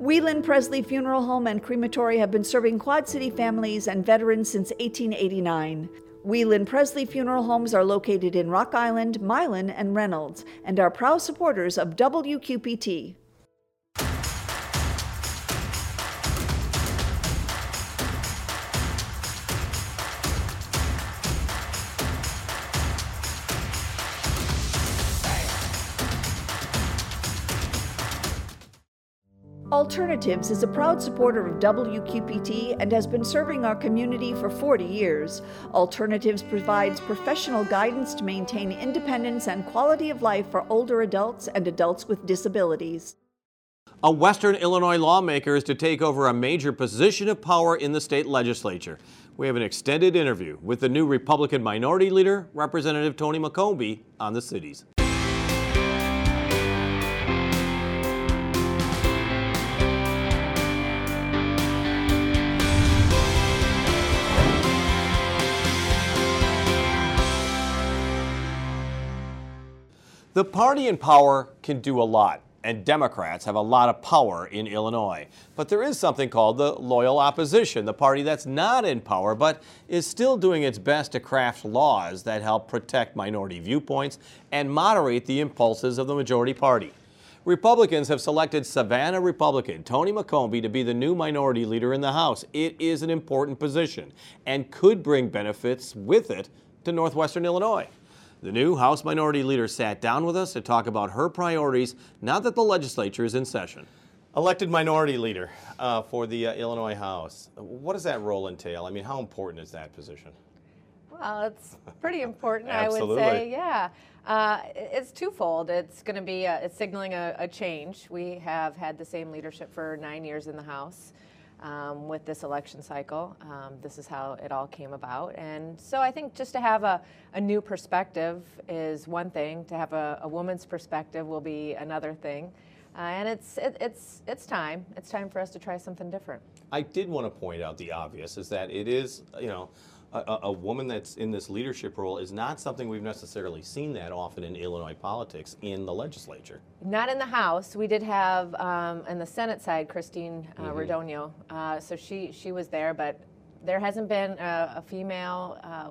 Wheelan Pressly Funeral Home and Crematory have been serving Quad City families and veterans since 1889. Wheelan Pressly Funeral Homes are located in Rock Island, Milan, and Reynolds, and are proud supporters of WQPT. Alternatives is a proud supporter of WQPT and has been serving our community for 40 years. Alternatives provides professional guidance to maintain independence and quality of life for older adults and adults with disabilities. A Western Illinois lawmaker is to take over a major position of power in the state legislature. We have an extended interview with the new Republican Minority Leader, Representative Tony McCombie, on the cities. The party in power can do a lot, and Democrats have a lot of power in Illinois. But there is something called the loyal opposition, the party that's not in power but is still doing its best to craft laws that help protect minority viewpoints and moderate the impulses of the majority party. Republicans have selected Savannah Republican Tony McCombie to be the new minority leader in the House. It is an important position and could bring benefits with it to northwestern Illinois. The new House Minority Leader sat down with us to talk about her priorities now that the legislature is in session. Elected Minority Leader uh, for the uh, Illinois House. What does that role entail? I mean, how important is that position? Well, it's pretty important, I would say. Yeah. Uh, it's twofold. It's going to be a, it's signaling a, a, change. We have had the same leadership for nine years in the House um, with this election cycle. Um, this is how it all came about. And so I think just to have a, a new perspective is one thing, to have a, a woman's perspective will be another thing. Uh, and it's it, it's it's time. It's time for us to try something different. I did want to point out the obvious is that it is you know a, a, woman that's in this leadership role is not something we've necessarily seen that often in Illinois politics in the legislature. Not in the House. We did have um, in the Senate side Christine uh, mm-hmm. Uh, so she she was there, but there hasn't been a, a female uh,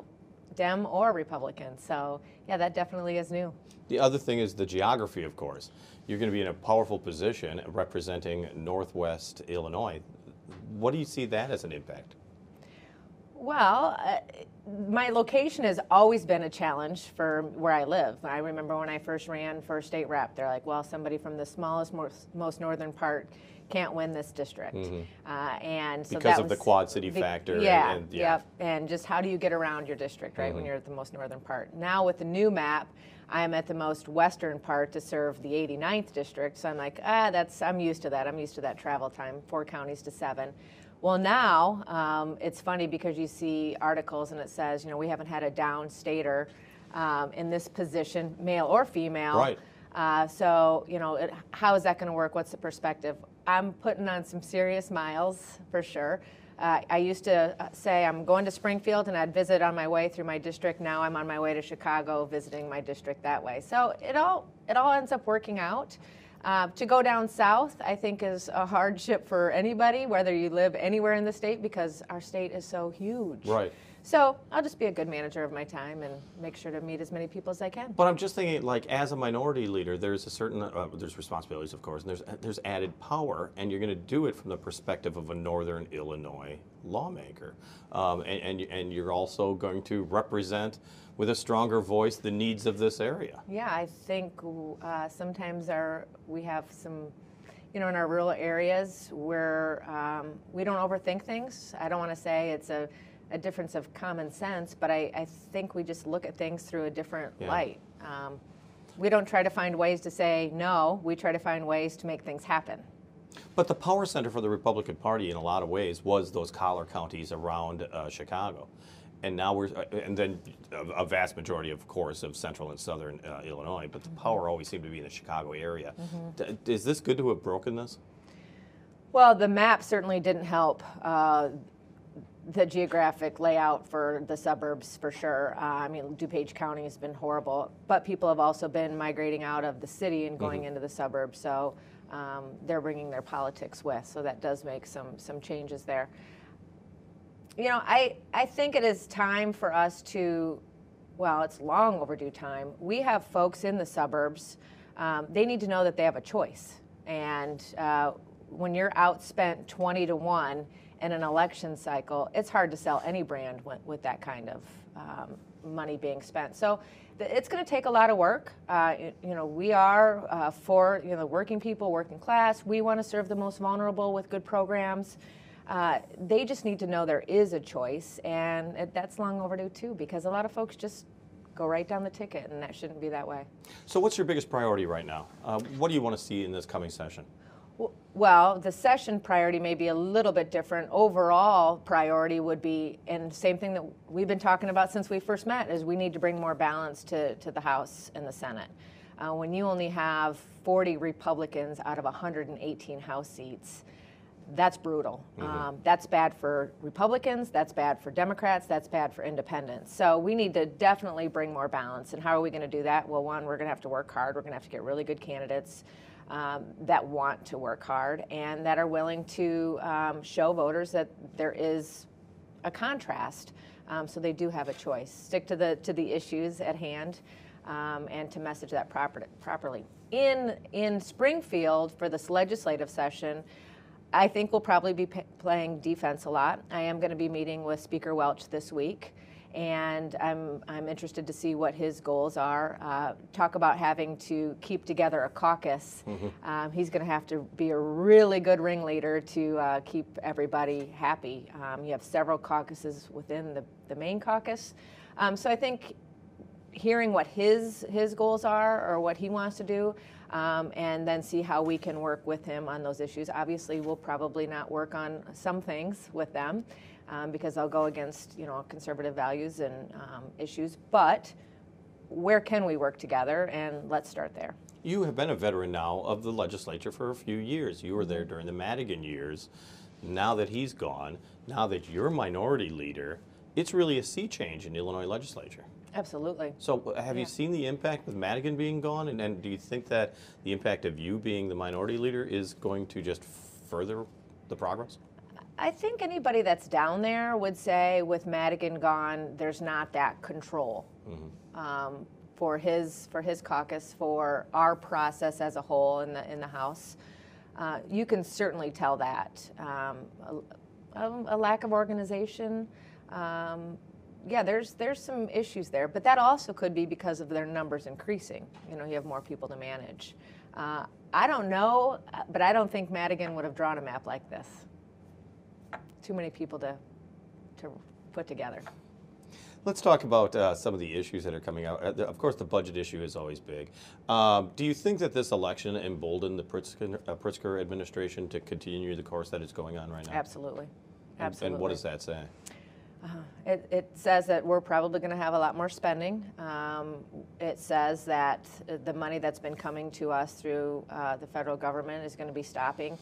Dem or Republican. So yeah, that definitely is new. The other thing is the geography, of course. You're going to be in a powerful position representing Northwest Illinois. What do you see that as an impact? Well, uh, my location has always been a challenge for where I live. I remember when I first ran for state rep, they're like, well, somebody from the smallest, most, most northern part can't win this district. Mm-hmm. Uh, and so because of the quad city the, factor. Yeah, and, and, yeah. Yep. And just how do you get around your district, right, mm-hmm. when you're at the most northern part? Now with the new map, I'm at the most western part to serve the 89th district. So I'm like, ah, that's I'm used to that. I'm used to that travel time, four counties to seven. Well, now um, it's funny because you see articles and it says, you know, we haven't had a downstater um, in this position, male or female. Right. Uh, so, you know, it, how is that going to work? What's the perspective? I'm putting on some serious miles for sure. Uh, I used to uh, say I'm going to Springfield and I'd visit on my way through my district. Now I'm on my way to Chicago visiting my district that way. So it all it all ends up working out. Uh, to go down south, I think, is a hardship for anybody, whether you live anywhere in the state, because our state is so huge. Right. So I'll just be a good manager of my time and make sure to meet as many people as I can. But I'm just thinking, like, as a minority leader, there's a certain uh, there's responsibilities, of course, and there's there's added power, and you're going to do it from the perspective of a Northern Illinois lawmaker, um, and, and and you're also going to represent with a stronger voice the needs of this area. Yeah, I think uh, sometimes our we have some you know, in our rural areas where um, we don't overthink things. I don't want to say it's a a difference of common sense, but I, I think we just look at things through a different yeah. light. Um, we don't try to find ways to say no, we try to find ways to make things happen. But the power center for the Republican Party, in a lot of ways, was those collar counties around uh, Chicago. And now we're, uh, and then a, vast majority, of course, of central and southern uh, Illinois, but the mm-hmm. power always seemed to be in the Chicago area. Mm-hmm. D- is this good to have broken this? Well, the map certainly didn't help. Uh, the geographic layout for the suburbs for sure. Uh, I mean, DuPage County has been horrible, but people have also been migrating out of the city and going mm-hmm. into the suburbs. So um, they're bringing their politics with. So that does make some some changes there. You know, I I think it is time for us to, well, it's long overdue time. We have folks in the suburbs. Um, they need to know that they have a choice, and uh, when you're outspent 20 to one in an election cycle, it's hard to sell any brand with, with that kind of um, money being spent. So it's going to take a lot of work. Uh, you know, we are uh, for you know working people, working class. We want to serve the most vulnerable with good programs. Uh, they just need to know there is a choice, and it, that's long overdue too, because a lot of folks just go right down the ticket, and that shouldn't be that way. So, what's your biggest priority right now? Uh, what do you want to see in this coming session? Well, the session priority may be a little bit different. Overall priority would be, and same thing that we've been talking about since we first met, is we need to bring more balance to, to the House and the Senate. Uh, when you only have 40 Republicans out of 118 House seats, that's brutal. Mm-hmm. Um, that's bad for Republicans, that's bad for Democrats, that's bad for independents. So we need to definitely bring more balance. And how are we going to do that? Well, one, we're going to have to work hard, we're going to have to get really good candidates um, that want to work hard and that are willing to um, show voters that there is a contrast. Um, so they do have a choice. Stick to the to the issues at hand, um, and to message that proper, properly. In in Springfield for this legislative session, I think we'll probably be p- playing defense a lot. I am going to be meeting with Speaker Welch this week and I'm, I'm interested to see what his goals are. Uh, talk about having to keep together a caucus. Mm-hmm. Um, he's going to have to be a really good ringleader to uh, keep everybody happy. Um, you have several caucuses within the, the main caucus. Um, so I think hearing what his, his goals are or what he wants to do, um, and then see how we can work with him on those issues. Obviously, we'll probably not work on some things with them um, because they'll go against you know conservative values and um, issues. But where can we work together? And let's start there. You have been a veteran now of the legislature for a few years. You were there during the Madigan years. Now that he's gone, now that you're minority leader, it's really a sea change in the Illinois legislature. Absolutely. So, have yeah. you seen the impact with Madigan being gone? And, and do you think that the impact of you being the minority leader is going to just further the progress? I think anybody that's down there would say with Madigan gone, there's not that control mm-hmm. um, for his for his caucus, for our process as a whole in the in the House. Uh, you can certainly tell that um, a, a, lack of organization. Um, yeah, there's there's some issues there, but that also could be because of their numbers increasing. You know, you have more people to manage. Uh, I don't know, but I don't think Madigan would have drawn a map like this too many people to, to put together. Let's talk about uh, some of the issues that are coming out. Uh, of course, the budget issue is always big. Um, do you think that this election emboldened the Pritzker, uh, Pritzker, administration to continue the course that is going on right now? Absolutely. Absolutely. And, and what does that say? Uh, it, it, says that we're probably going to have a lot more spending. Um, it says that the money that's been coming to us through uh, the federal government is going to be stopping.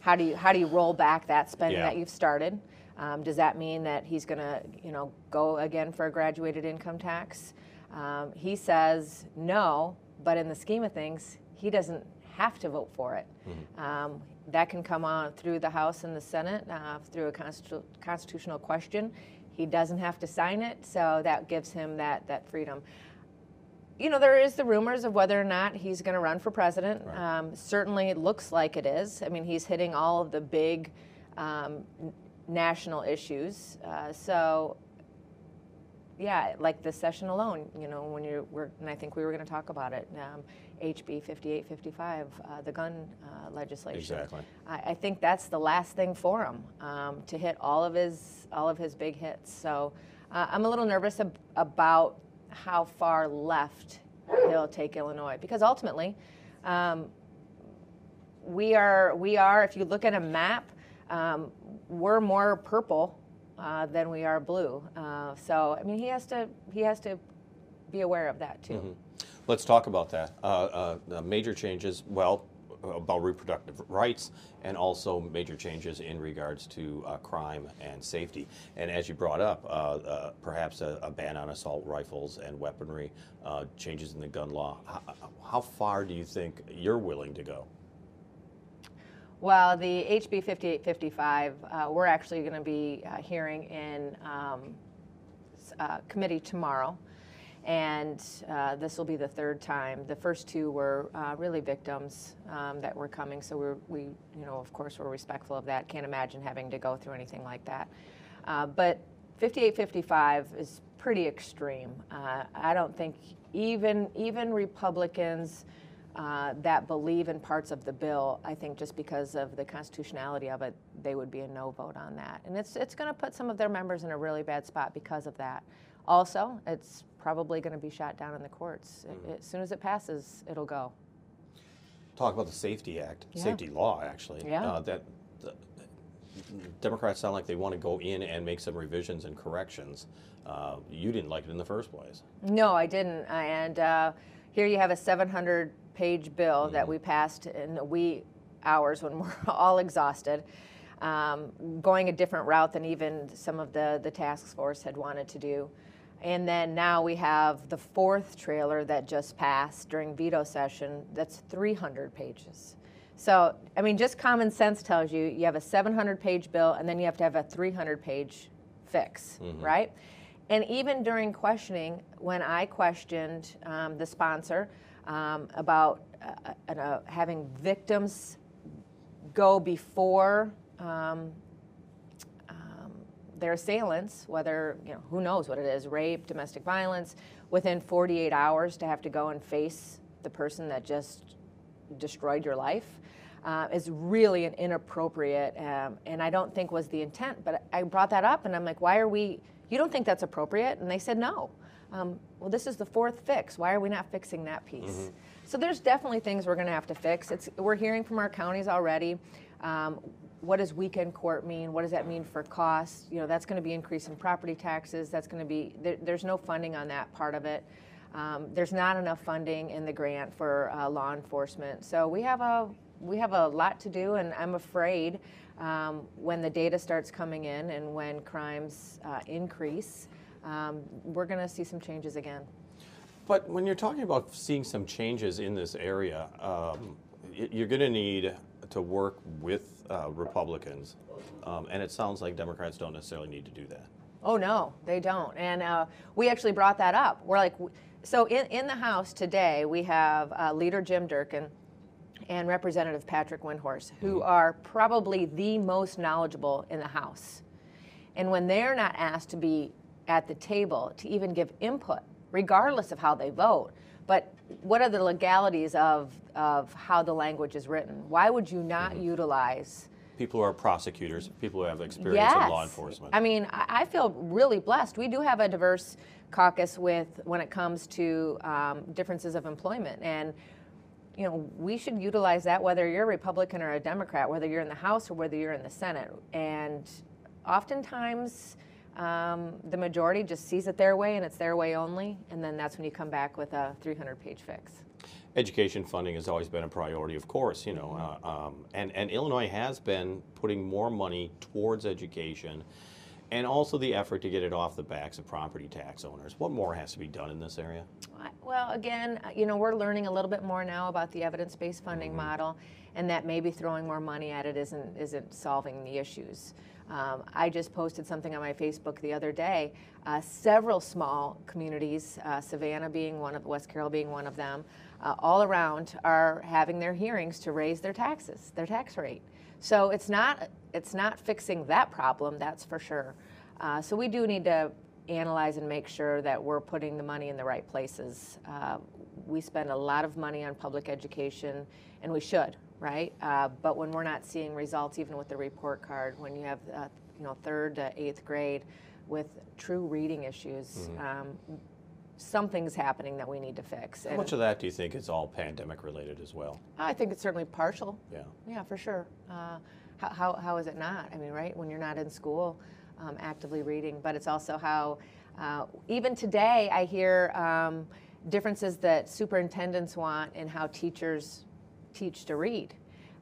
How do you how do you roll back that spending yeah. that you've started? Um, does that mean that he's going to you know go again for a graduated income tax? Um, he says no, but in the scheme of things, he doesn't have to vote for it. Mm-hmm. That can come on through the House and the Senate uh, through a constitu- constitutional question. He doesn't have to sign it, so that gives him that that freedom you know, there is the rumors of whether or not he's going to run for president. Right. Um, certainly, it looks like it is. I mean, he's hitting all of the big um, national issues. Uh, so, yeah, like this session alone, you know, when you're, and I think we were going to talk about it, um, HB 5855, uh, the gun uh, legislation. Exactly. I, I, think that's the last thing for him um, to hit all of his all of his big hits. So, uh, I'm a little nervous ab- about how far left he'll take Illinois. Because ultimately, um, we are we are. If you look at a map, um, we're more purple uh, than we are blue. Uh, so I mean, he has to he has to be aware of that too. Mm-hmm. Let's talk about that. Uh, uh major changes. Well, about reproductive rights and also major changes in regards to uh, crime and safety. And as you brought up, uh, uh, perhaps a, a, ban on assault rifles and weaponry, uh, changes in the gun law. How, how, far do you think you're willing to go? Well, the HB 5855, uh, we're actually going to be uh, hearing in um, uh, committee tomorrow. And uh, this will be the third time. The first two were uh, really victims um, that were coming, so we're, we, you know, of course, we're respectful of that. Can't imagine having to go through anything like that. Uh, but 5855 is pretty extreme. I don't think even even Republicans uh, that believe in parts of the bill, I think just because of the constitutionality of it, they would be a no vote on that. And it's, it's going to put some of their members in a really bad spot because of that. Also, it's probably going to be shot down in the courts. Mm-hmm. It, as soon as it passes, it'll go. Talk about the SAFE-T Act, yeah. safety law, actually. Yeah. Uh, that the, Democrats sound like they want to go in and make some revisions and corrections. Uh, you didn't like it in the first place. No, I didn't. And uh, here you have a 700 page bill that we passed in the wee hours when we're all exhausted, um, going a different route than even some of the, the task force had wanted to do. And then now we have the fourth trailer that just passed during veto session that's 300 pages. So, I mean, just common sense tells you you have a 700 page bill and then you have to have a 300 page fix, mm-hmm. right? And even during questioning, when I questioned um, the sponsor, um, about uh, uh, uh, having victims go before um, um, their assailants, whether, you know, who knows what it is, rape, domestic violence, within 48 hours to have to go and face the person that just destroyed your life. Uh, is really an inappropriate, um, and I don't think was the intent. But I brought that up, and I'm like, why are we? You don't think that's appropriate? And they said no um, well, this is the fourth fix. Why are we not fixing that piece? Mm-hmm. So there's definitely things we're going to have to fix. It's, we're hearing from our counties already. Um, what does weekend court mean? What does that mean for costs? You know, that's going to be increase in property taxes. That's going to be there, there's no funding on that part of it. Um, there's not enough funding in the grant for uh, law enforcement. So we have a we have a lot to do, and I'm afraid um, when the data starts coming in and when crimes uh, increase um, we're going to see some changes again. But when you're talking about seeing some changes in this area, um, you're going to need to work with uh, Republicans, um, and it sounds like Democrats don't necessarily need to do that. Oh no, they don't. And uh, we actually brought that up. We're like, so in, in the House today, we have uh, Leader Jim Durkin and Representative Patrick Windhorst, who mm-hmm. are probably the most knowledgeable in the House. And when they're not asked to be at the table to even give input, regardless of how they vote. But what are the legalities of, of how the language is written? Why would you not mm-hmm. utilize? People who are prosecutors, people who have experience yes. in law enforcement. I mean, I feel really blessed. We do have a diverse caucus with when it comes to um, differences of employment and you know, we should utilize that whether you're a Republican or a Democrat, whether you're in the House or whether you're in the Senate. And oftentimes, um, the majority just sees it their way and it's their way only, and then that's when you come back with a 300 page fix. Education funding has always been a priority, of course, you know, uh, um, and, and Illinois has been putting more money towards education and also the effort to get it off the backs of property tax owners. What more has to be done in this area? Well, again, you know, we're learning a little bit more now about the evidence-based funding mm-hmm. model, and that maybe throwing more money at it isn't isn't solving the issues. Um, I just posted something on my Facebook the other day. Uh, several small communities, uh, Savannah being one of West Carroll being one of them, uh, all around are having their hearings to raise their taxes, their tax rate. So it's not it's not fixing that problem, that's for sure. Uh, so we do need to analyze and make sure that we're putting the money in the right places. Uh, we spend a lot of money on public education, and we should right? Uh, but when we're not seeing results, even with the report card, when you have uh, you know third to eighth grade with true reading issues, mm-hmm. um, something's happening that we need to fix. How much of that do you think is all pandemic related as well? I think it's certainly partial. Yeah. Yeah, for sure. Uh, how, how, how is it not? I mean, right? When you're not in school um, actively reading, but it's also how, uh, even today, I hear um, differences that superintendents want in how teachers teach to read.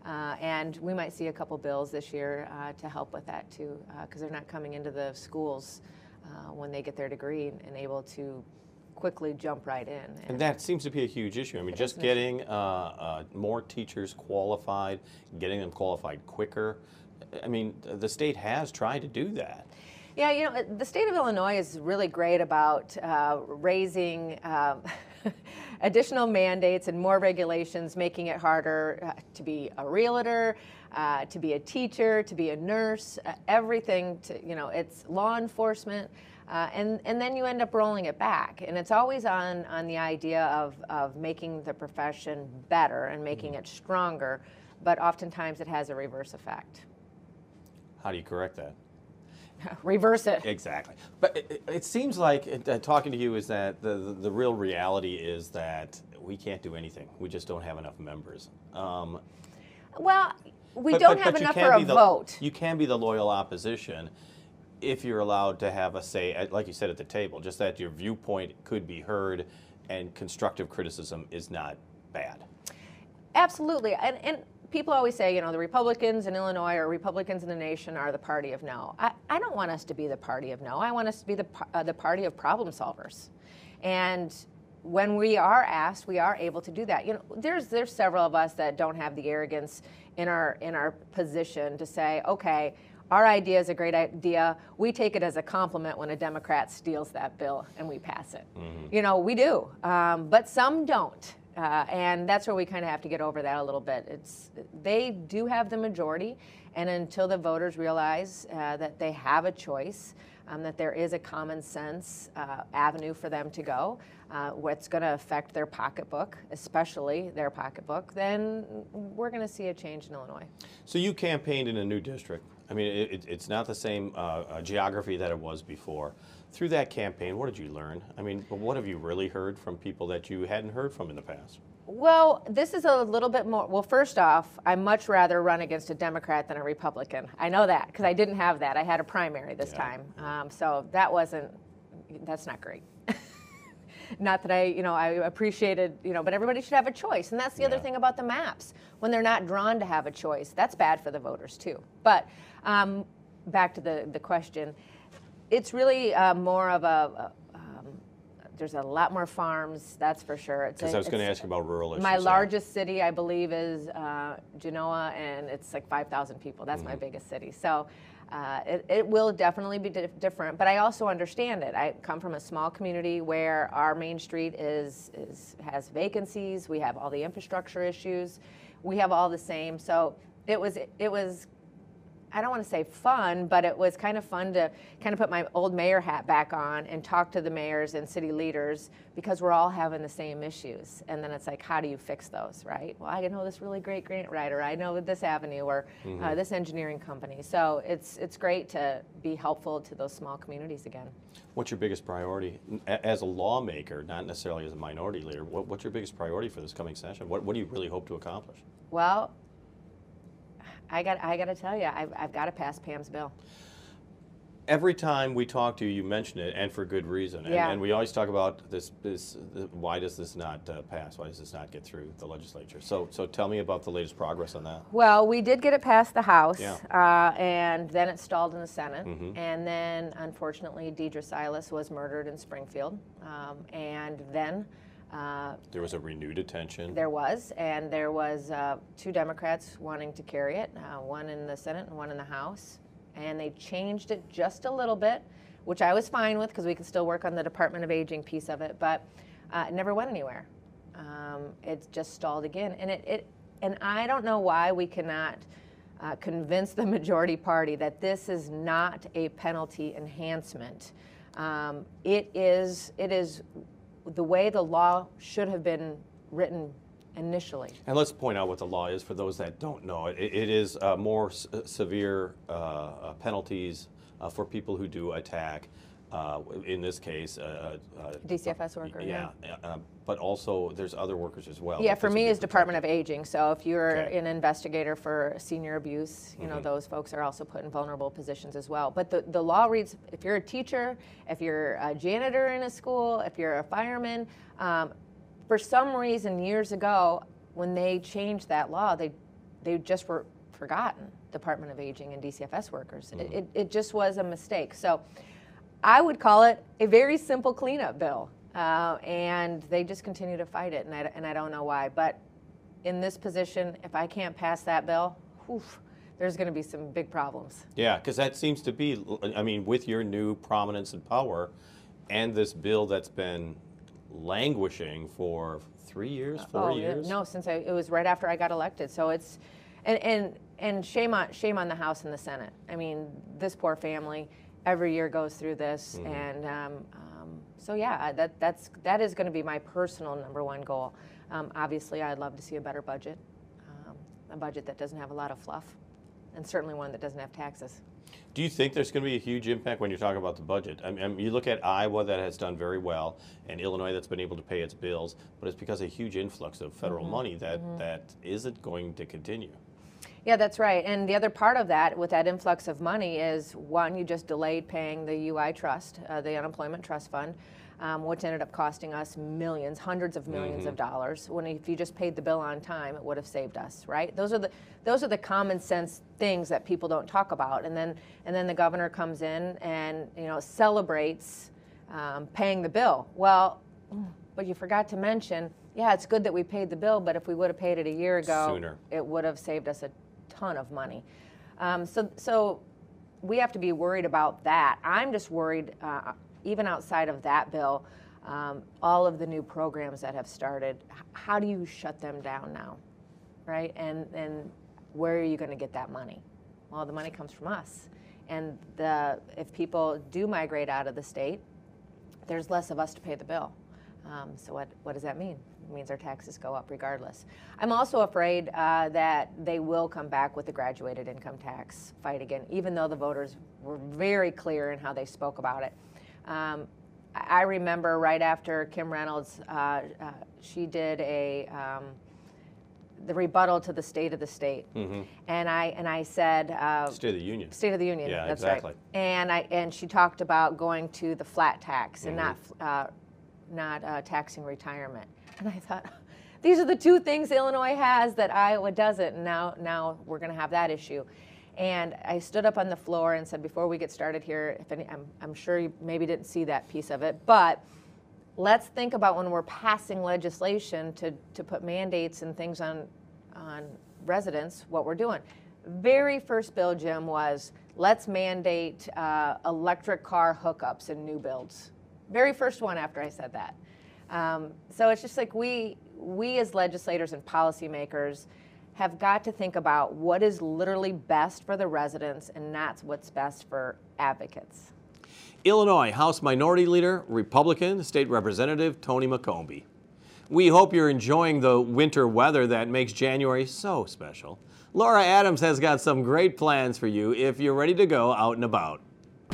Uh, and we might see a couple bills this year uh, to help with that too, because uh, they're not coming into the schools uh, when they get their degree and able to quickly jump right in. And, and that seems to be a huge issue. I mean, just getting uh, uh, more teachers qualified, getting them qualified quicker. I mean, the state has tried to do that. Yeah, you know, the state of Illinois is really great about uh, raising uh, additional mandates and more regulations, making it harder uh, to be a realtor, uh, to be a teacher, to be a nurse, uh, everything. To you know, it's law enforcement. Uh, and, and then you end up rolling it back. And it's always on, on the idea of, of making the profession better and making mm-hmm. it stronger, but oftentimes it has a reverse effect. How do you correct that? reverse it. Exactly. But it, it seems like uh, talking to you is that the, the, the, real reality is that we can't do anything. We just don't have enough members. Um, well, we but, don't but, have but enough for a the, vote. You can be the loyal opposition if you're allowed to have a say, like you said at the table, just that your viewpoint could be heard and constructive criticism is not bad. Absolutely. And, and people always say, you know, the Republicans in Illinois or Republicans in the nation are the party of no. I, I don't want us to be the party of no. I want us to be the, uh, the party of problem solvers. And when we are asked, we are able to do that. You know, there's there's several of us that don't have the arrogance in our in our position to say, okay, our idea is a great idea. We take it as a compliment when a Democrat steals that bill and we pass it. Mm-hmm. You know, we do, um, but some don't. Uh, and that's where we kind of have to get over that a little bit. It's they do have the majority, and until the voters realize uh, that they have a choice, um, that there is a common sense uh, avenue for them to go, uh, what's going to affect their pocketbook, especially their pocketbook, then we're going to see a change in Illinois. So you campaigned in a new district. I mean, it, it's not the same uh, uh, geography that it was before. Through that campaign, what did you learn? I mean, what have you really heard from people that you hadn't heard from in the past? Well, this is a little bit more. Well, first off, I much rather run against a Democrat than a Republican. I know that because I didn't have that. I had a primary this yeah. time, um, so that wasn't. That's not great. Not that I, you know, I appreciated, you know, but everybody should have a choice, and that's the yeah. other thing about the maps. When they're not drawn to have a choice, that's bad for the voters too. But um, back to the the question it's really uh, more of a, um, there's a lot more farms, that's for sure. Because I was going to ask you about rural issues. My largest city, I believe, is uh, Genoa, and it's like 5,000 people. That's mm-hmm. my biggest city. So uh, it, it, will definitely be di- different, but I also understand it. I come from a small community where our main street is, is has vacancies. We have all the infrastructure issues. We have all the same. So it was it was I don't want to say fun, but it was kind of fun to kind of put my old mayor hat back on and talk to the mayors and city leaders because we're all having the same issues. And then it's like, how do you fix those, right? Well, I know this really great grant writer. I know this avenue or uh, mm-hmm. uh, this engineering company. So it's it's great to be helpful to those small communities again. What's your biggest priority as a lawmaker, not necessarily as a minority leader? What, what's your biggest priority for this coming session? What, what do you really hope to accomplish? Well, I got I got to tell you, I've, I've got to pass Pam's bill. Every time we talk to you, you mention it, and for good reason. And, yeah. and we always talk about this. This why does this not uh, pass? Why does this not get through the legislature? So, so tell me about the latest progress on that. Well, we did get it past the House, yeah. uh, and then it stalled in the Senate, mm-hmm. and then unfortunately, Deidre Silas was murdered in Springfield, um, and then. There was a renewed attention. There was, and there was uh, two Democrats wanting to carry it, uh, one in the Senate and one in the House, and they changed it just a little bit, which I was fine with because we could still work on the Department of Aging piece of it, but uh, it never went anywhere. Um, it just stalled again, and it, it, and I don't know why we cannot. Uh, convince the majority party that this is not a penalty enhancement. Um, it is it is the way the law should have been written initially. And let's point out what the law is for those that don't know. it, it is uh, more severe uh, uh, penalties uh, for people who do attack. Uh, in this case, uh, DCFS worker. Yeah, but also there's other workers as well. Yeah, for me, is Department of Aging. So if you're okay. an investigator for senior abuse, you mm-hmm. know those folks are also put in vulnerable positions as well. But the, the law reads: if you're a teacher, if you're a janitor in a school, if you're a fireman, um, for some reason years ago when they changed that law, they they just were forgotten. Department of Aging and DCFS workers. Mm-hmm. It, it, it just was a mistake. So I would call it a very simple cleanup bill. Uh, and they just continue to fight it, and I, and I don't know why. But in this position, if I can't pass that bill, whew, there's going to be some big problems. Yeah, because that seems to be, I mean, with your new prominence and power and this bill that's been languishing for three years, four oh, years? No, since I, it was right after I got elected. So it's, and, and, and shame on, shame on the House and the Senate. I mean, this poor family every year goes through this. Mm-hmm. And um, um, so, yeah, that, that's, that is going to be my personal number one goal. Um, obviously, I'd love to see a better budget, um, a budget that doesn't have a lot of fluff, and certainly one that doesn't have taxes. Do you think there's going to be a huge impact when you're talking about the budget? I mean, you look at Iowa that has done very well, and Illinois that's been able to pay its bills, but it's because of a huge influx of federal mm-hmm. money that, mm-hmm. that isn't going to continue. Yeah, that's right. And the other part of that, with that influx of money, is one, you just delayed paying the UI trust, uh, the unemployment trust fund um, which ended up costing us millions, hundreds of 1000000s mm-hmm. of dollars. When if you just paid the bill on time, it would have saved us, right? Those are the those are the common sense things that people don't talk about. And then and then the governor comes in and you know celebrates um, paying the bill. Well, but you forgot to mention, yeah, it's good that we paid the bill, but if we would have paid it a year ago, Sooner. it would have saved us a ton of money. Um, so so we have to be worried about that. I'm just worried. Uh, even outside of that bill, um, all of the new programs that have started, how do you shut them down now, right? And and where are you going to get that money? Well, the money comes from us, and the if people do migrate out of the state, there's less of us to pay the bill. Um, so what what does that mean? Means our taxes go up regardless. I'm also afraid uh, that they will come back with the graduated income tax fight again, even though the voters were very clear in how they spoke about it. Um, I remember right after Kim Reynolds, uh, uh, she did a um, the rebuttal to the State of the State, mm-hmm. and I and I said uh, State of the Union. State of the Union. Yeah, that's exactly. right. And I and she talked about going to the flat tax mm-hmm. and not uh, not uh, taxing retirement. And I thought. These are the two things Illinois has that Iowa doesn't, and now now we're going to have that issue. And I stood up on the floor and said, before we get started here, if any, I'm, I'm sure you maybe didn't see that piece of it, but let's think about when we're passing legislation to, to put mandates and things on, on residents, what we're doing. Very first bill, Jim, was let's mandate uh, electric car hookups in new builds. Very first one after I said that. Um, so it's just like we, we as legislators and policymakers, have got to think about what is literally best for the residents and that's what's best for advocates. Illinois House Minority Leader, Republican State Representative Tony McCombie. We hope you're enjoying the winter weather that makes January so special. Laura Adams has got some great plans for you if you're ready to go out and about.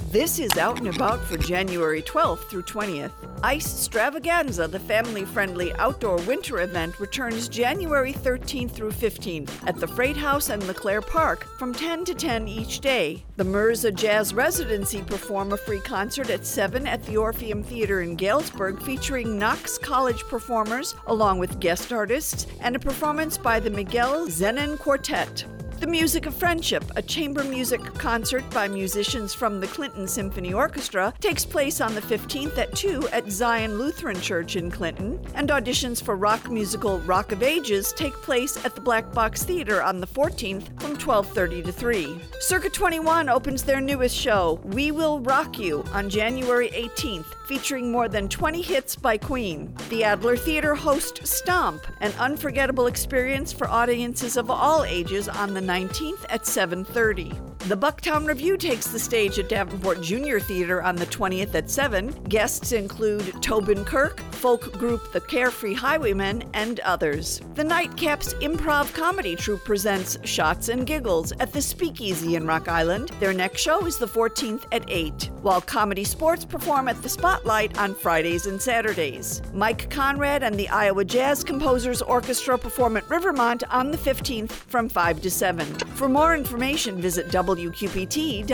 This is Out and About for January 12th through 20th. Ice Stravaganza, the family friendly outdoor winter event, returns January 13th through 15th at the Freight House and LeClaire Park from 10 to 10 each day. The Mirza Jazz Residency perform a free concert at 7 at the Orpheum Theater in Galesburg featuring Knox College performers along with guest artists and a performance by the Miguel Zenon Quartet. The Music of Friendship, a chamber music concert by musicians from the Clinton Symphony Orchestra, takes place on the 15th at 2 at Zion Lutheran Church in Clinton, and auditions for rock musical Rock of Ages take place at the Black Box Theater on the 14th from 12:30 to 3. Circa 21 opens their newest show, We Will Rock You, on January 18th featuring more than 20 hits by Queen. The Adler Theater hosts Stomp, an unforgettable experience for audiences of all ages on the 19th at 7:30. The Bucktown Revue takes the stage at Davenport Junior Theater on the 20th at 7. Guests include Tobin Kirk, folk group The Carefree Highwaymen, and others. The Nightcaps Improv Comedy Troupe presents Shots and Giggles at the Speakeasy in Rock Island. Their next show is the 14th at 8, while Comedy Sports perform at the Spotlight on Fridays and Saturdays. Mike Conrad and the Iowa Jazz Composers Orchestra perform at Rivermont on the 15th from 5 to 7. For more information, visit wqpt.org.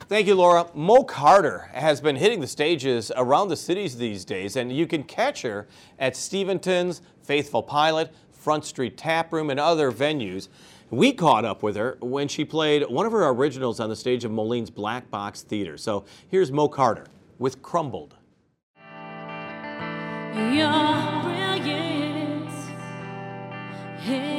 Thank you, Laura. Mo Carter has been hitting the stages around the cities these days, and you can catch her at Steventon's, Faithful Pilot, Front Street Tap Room, and other venues. We caught up with her when she played one of her originals on the stage of Moline's Black Box Theater. So here's Mo Carter with Crumbled. Your brilliance. Hey.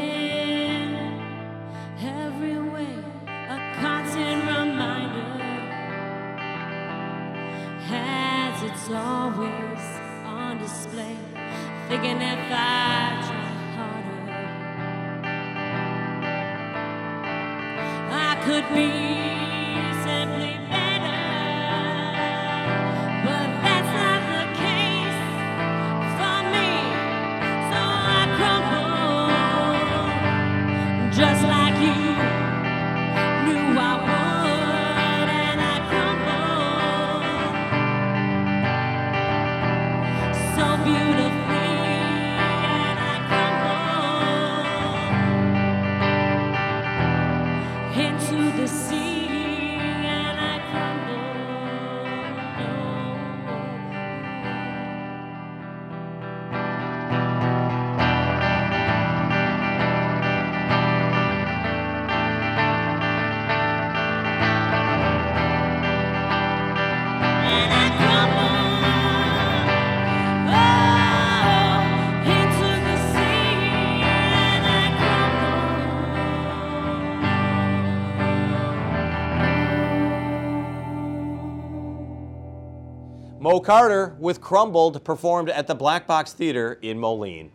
Carter with Crumbled performed at the Black Box Theater in Moline.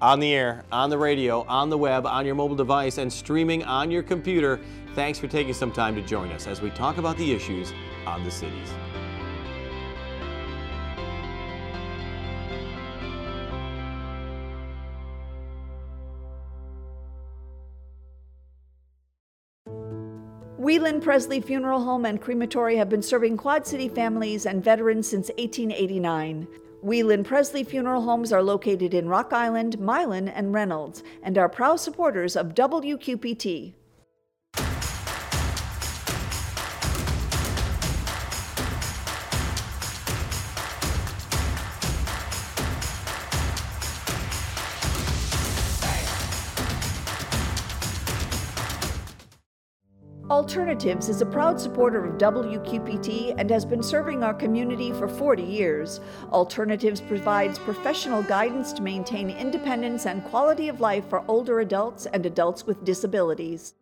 On the air, on the radio, on the web, on your mobile device, and streaming on your computer, thanks for taking some time to join us as we talk about the issues on the cities. Wheelan Pressly Funeral Home and Crematory have been serving Quad City families and veterans since 1889. Wheelan Pressly Funeral Homes are located in Rock Island, Milan, and Reynolds, and are proud supporters of WQPT. Alternatives is a proud supporter of WQPT and has been serving our community for 40 years. Alternatives provides professional guidance to maintain independence and quality of life for older adults and adults with disabilities.